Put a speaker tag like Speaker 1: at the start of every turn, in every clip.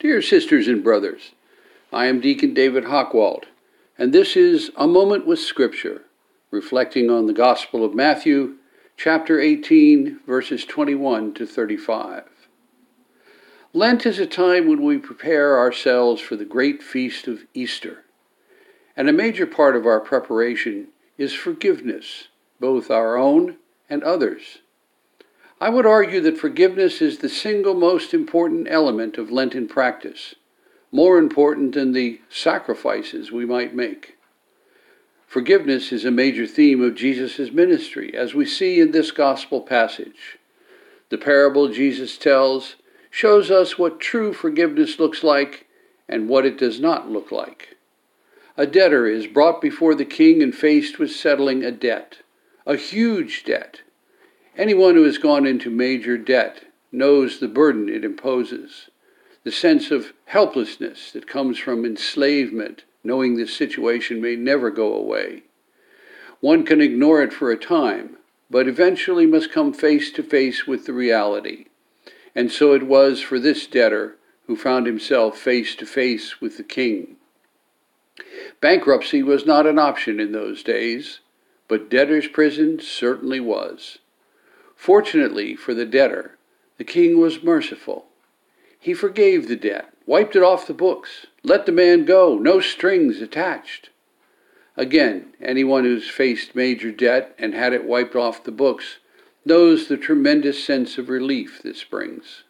Speaker 1: Dear sisters and brothers, I am Deacon David Hockwald, and this is A Moment with Scripture, reflecting on the Gospel of Matthew, chapter 18, verses 21 to 35. Lent is a time when we prepare ourselves for the great feast of Easter, and a major part of our preparation is forgiveness, both our own and others. I would argue that forgiveness is the single most important element of Lenten practice, more important than the sacrifices we might make. Forgiveness is a major theme of Jesus' ministry, as we see in this gospel passage. The parable Jesus tells shows us what true forgiveness looks like and what it does not look like. A debtor is brought before the king and faced with settling a debt, a huge debt Anyone who has gone into major debt knows the burden it imposes, the sense of helplessness that comes from enslavement, knowing this situation may never go away. One can ignore it for a time, but eventually must come face to face with the reality. And so it was for this debtor who found himself face to face with the king. Bankruptcy was not an option in those days, but debtor's prison certainly was. Fortunately for the debtor, the king was merciful. He forgave the debt, wiped it off the books, let the man go, no strings attached. Again, anyone who's faced major debt and had it wiped off the books knows the tremendous sense of relief this brings.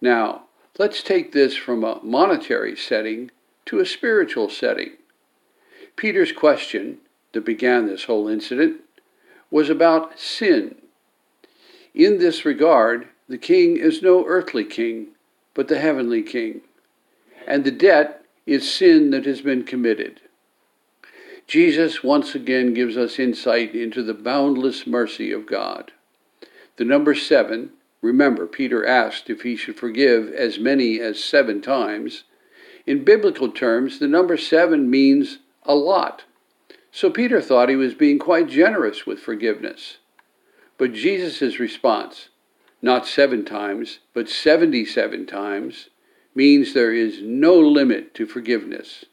Speaker 1: Now, let's take this from a monetary setting to a spiritual setting. Peter's question that began this whole incident was about sin in this regard, the king is no earthly king, but the heavenly king. And the debt is sin that has been committed. Jesus once again gives us insight into the boundless mercy of God. The number seven, remember, Peter asked if he should forgive as many as seven times. In biblical terms, the number seven means a lot. So Peter thought he was being quite generous with forgiveness. But Jesus' response, not seven times, but 77 times, means there is no limit to forgiveness.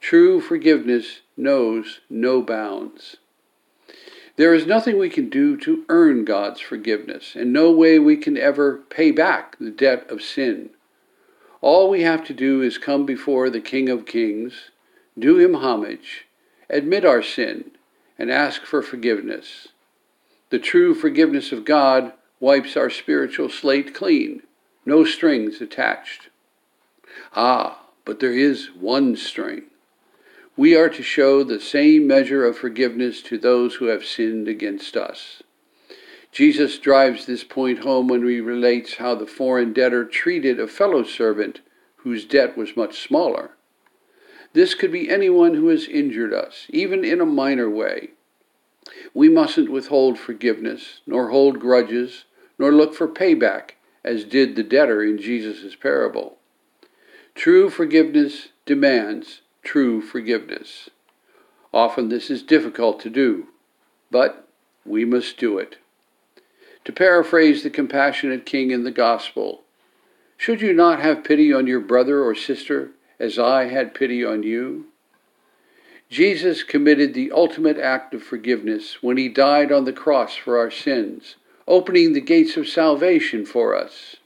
Speaker 1: True forgiveness knows no bounds. There is nothing we can do to earn God's forgiveness, and no way we can ever pay back the debt of sin. All we have to do is come before the King of Kings, do him homage, admit our sin, and ask for forgiveness. The true forgiveness of God wipes our spiritual slate clean, no strings attached. Ah, but there is one string. We are to show the same measure of forgiveness to those who have sinned against us. Jesus drives this point home when he relates how the foreign debtor treated a fellow servant whose debt was much smaller. This could be anyone who has injured us, even in a minor way. We mustn't withhold forgiveness, nor hold grudges, nor look for payback, as did the debtor in Jesus' parable. True forgiveness demands true forgiveness. Often this is difficult to do, but we must do it. To paraphrase the compassionate king in the gospel, should you not have pity on your brother or sister as I had pity on you? Jesus committed the ultimate act of forgiveness when he died on the cross for our sins, opening the gates of salvation for us.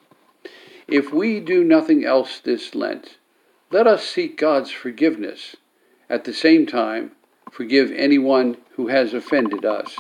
Speaker 1: If we do nothing else this Lent, let us seek God's forgiveness. At the same time, forgive anyone who has offended us.